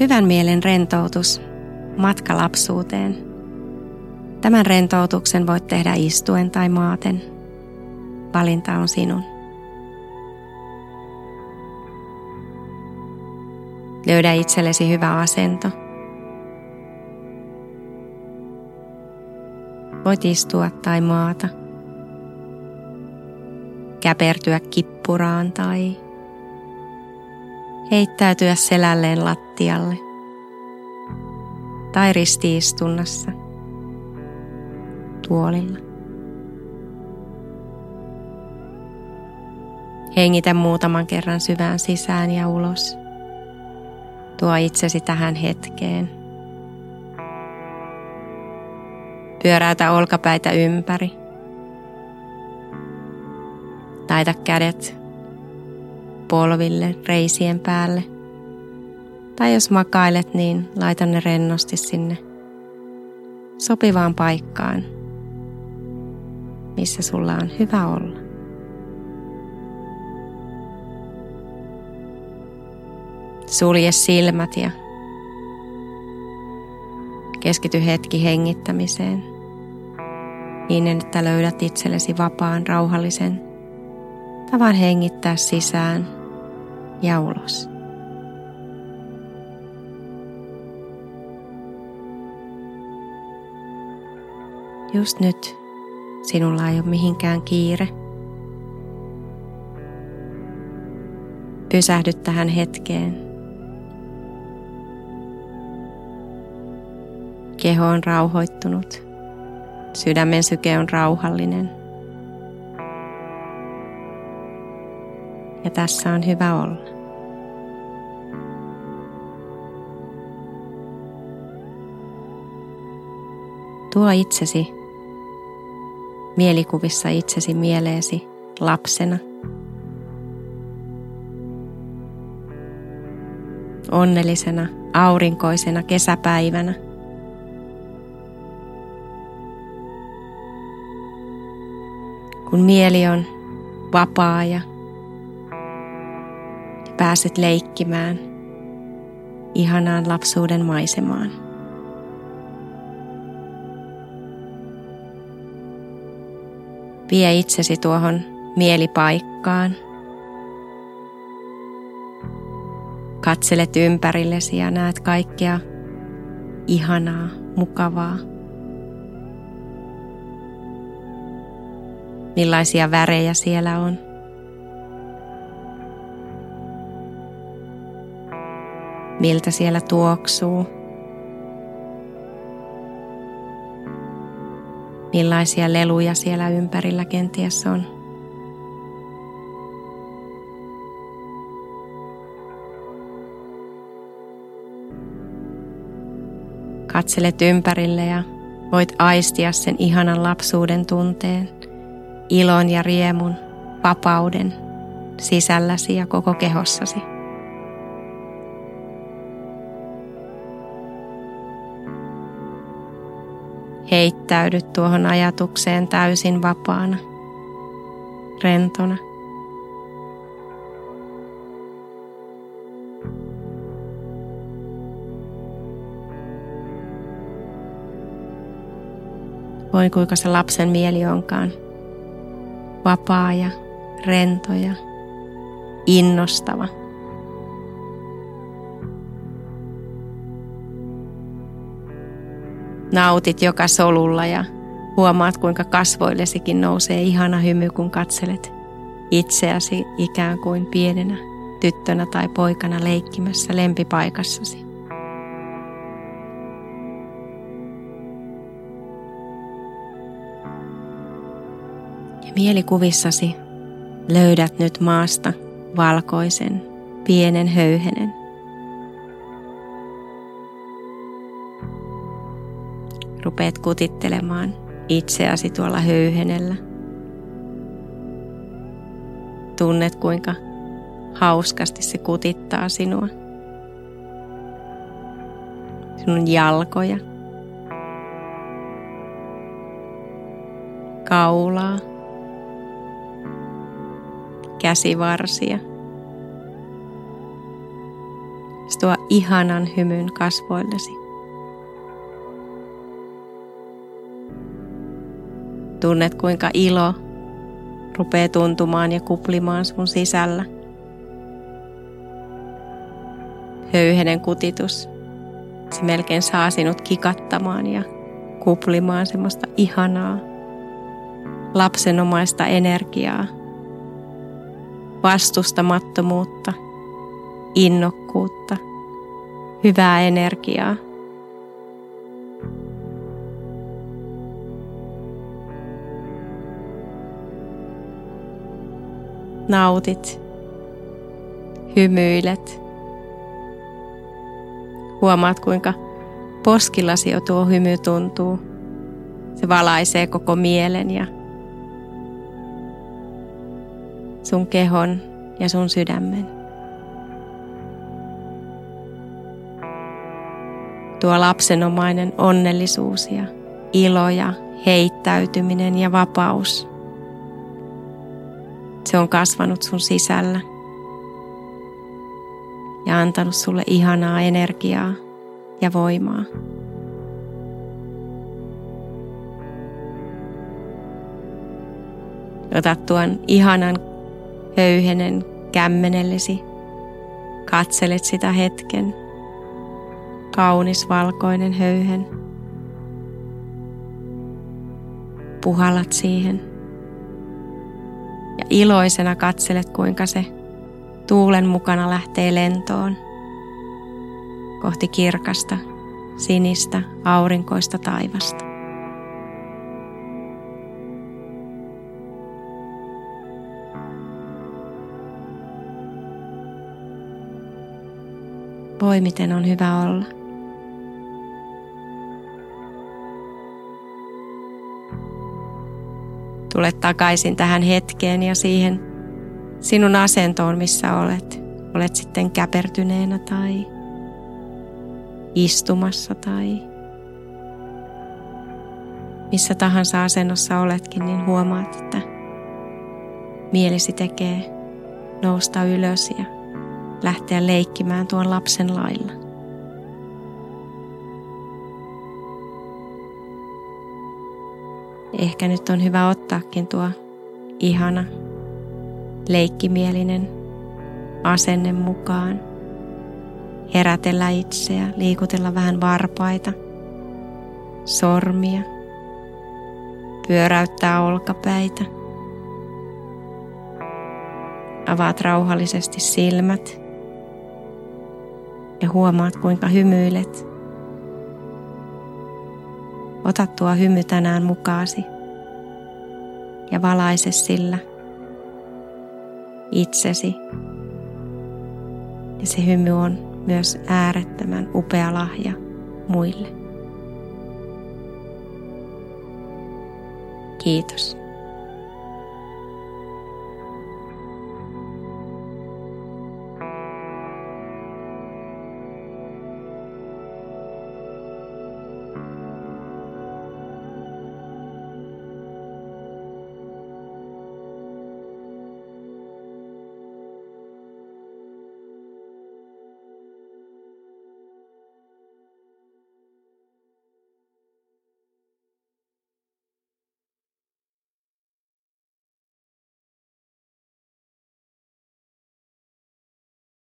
Hyvän mielen rentoutus, matka lapsuuteen. Tämän rentoutuksen voit tehdä istuen tai maaten. Valinta on sinun. Löydä itsellesi hyvä asento. Voit istua tai maata. Käpertyä kippuraan tai heittäytyä selälleen lattialle tai ristiistunnassa tuolilla. Hengitä muutaman kerran syvään sisään ja ulos. Tuo itsesi tähän hetkeen. Pyöräytä olkapäitä ympäri. Taita kädet polville reisien päälle. Tai jos makailet, niin laita ne rennosti sinne sopivaan paikkaan, missä sulla on hyvä olla. Sulje silmät ja keskity hetki hengittämiseen niin, että löydät itsellesi vapaan, rauhallisen tavan hengittää sisään ja ulos. Just nyt sinulla ei ole mihinkään kiire. Pysähdy tähän hetkeen Keho on rauhoittunut. Sydämen syke on rauhallinen. Ja tässä on hyvä olla. Tuo itsesi mielikuvissa itsesi mieleesi lapsena. Onnellisena, aurinkoisena kesäpäivänä – kun mieli on vapaa ja pääset leikkimään ihanaan lapsuuden maisemaan. Vie itsesi tuohon mielipaikkaan. Katselet ympärillesi ja näet kaikkea ihanaa, mukavaa. millaisia värejä siellä on. Miltä siellä tuoksuu. Millaisia leluja siellä ympärillä kenties on. Katselet ympärille ja voit aistia sen ihanan lapsuuden tunteen ilon ja riemun, vapauden sisälläsi ja koko kehossasi. Heittäydy tuohon ajatukseen täysin vapaana, rentona. Voi kuinka se lapsen mieli onkaan vapaa ja rento ja innostava. Nautit joka solulla ja huomaat kuinka kasvoillesikin nousee ihana hymy, kun katselet itseäsi ikään kuin pienenä tyttönä tai poikana leikkimässä lempipaikassasi. Mielikuvissasi löydät nyt maasta valkoisen pienen höyhenen. Rupeat kutittelemaan itseäsi tuolla höyhenellä. Tunnet kuinka hauskasti se kutittaa sinua. Sinun jalkoja. Kaulaa käsivarsia. se tuo ihanan hymyn kasvoillesi. Tunnet kuinka ilo rupeaa tuntumaan ja kuplimaan sun sisällä. Höyhenen kutitus. Se melkein saa sinut kikattamaan ja kuplimaan semmoista ihanaa lapsenomaista energiaa, vastustamattomuutta, innokkuutta, hyvää energiaa. Nautit, hymyilet. Huomaat kuinka poskillasi jo tuo hymy tuntuu. Se valaisee koko mielen ja sun kehon ja sun sydämen. Tuo lapsenomainen onnellisuus ja ilo ja heittäytyminen ja vapaus. Se on kasvanut sun sisällä ja antanut sulle ihanaa energiaa ja voimaa. Ota tuon ihanan höyhenen kämmenellesi. Katselet sitä hetken. Kaunis valkoinen höyhen. Puhallat siihen. Iloisena katselet, kuinka se tuulen mukana lähtee lentoon kohti kirkasta, sinistä, aurinkoista taivasta. Voi miten on hyvä olla. Tule takaisin tähän hetkeen ja siihen sinun asentoon, missä olet. Olet sitten käpertyneenä tai istumassa tai missä tahansa asennossa oletkin, niin huomaat, että mielisi tekee nousta ylös ja lähteä leikkimään tuon lapsen lailla. Ehkä nyt on hyvä ottaakin tuo ihana, leikkimielinen asenne mukaan. Herätellä itseä, liikutella vähän varpaita, sormia, pyöräyttää olkapäitä. Avaat rauhallisesti silmät ja huomaat kuinka hymyilet. Ota tuo hymy tänään mukaasi ja valaise sillä itsesi. Ja se hymy on myös äärettömän upea lahja muille. Kiitos.